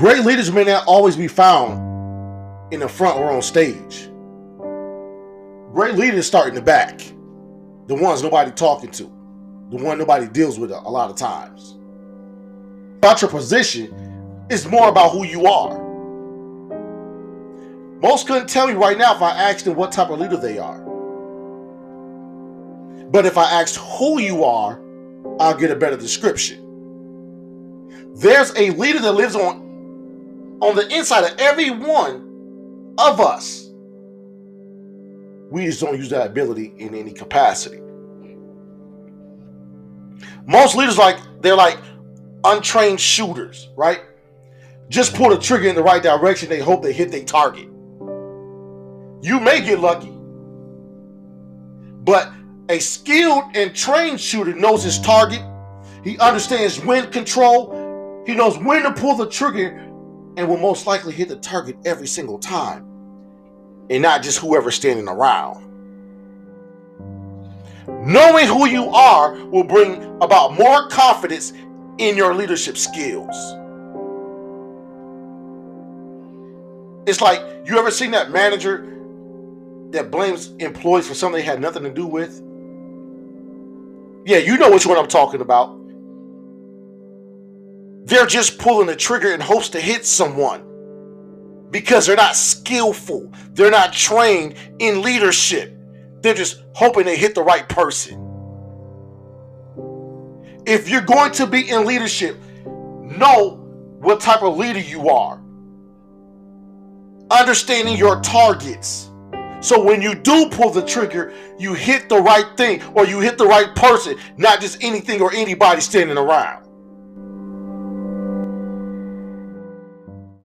Great leaders may not always be found in the front or on stage. Great leaders start in the back, the ones nobody talking to, the one nobody deals with a, lot of times. About your position is more about who you are. Most couldn't tell me right now if I asked them what type of leader they are. But if I asked who you are, I'll get a better description. There's a leader that lives on on the inside of every one of us. We just don't use that ability in any capacity. Most leaders like they're like untrained shooters, right? Just pull the trigger in the right direction, they hope they hit their target. You may get lucky, but a skilled and trained shooter knows his target. He understands wind control. He knows when to pull the trigger and will most likely hit the target every single time. And not just whoever's standing around. Knowing who you are will bring about more confidence in your leadership skills. It's like you ever seen that manager that blames employees for something they had nothing to do with? Yeah, you know which one I'm talking about. They're just pulling the trigger in hopes to hit someone because they're not skillful. They're not trained in leadership. They're just hoping they hit the right person. If you're going to be in leadership, know what type of leader you are. Understanding your targets so when you do pull the trigger, you hit the right thing or you hit the right person, not just anything or anybody standing around.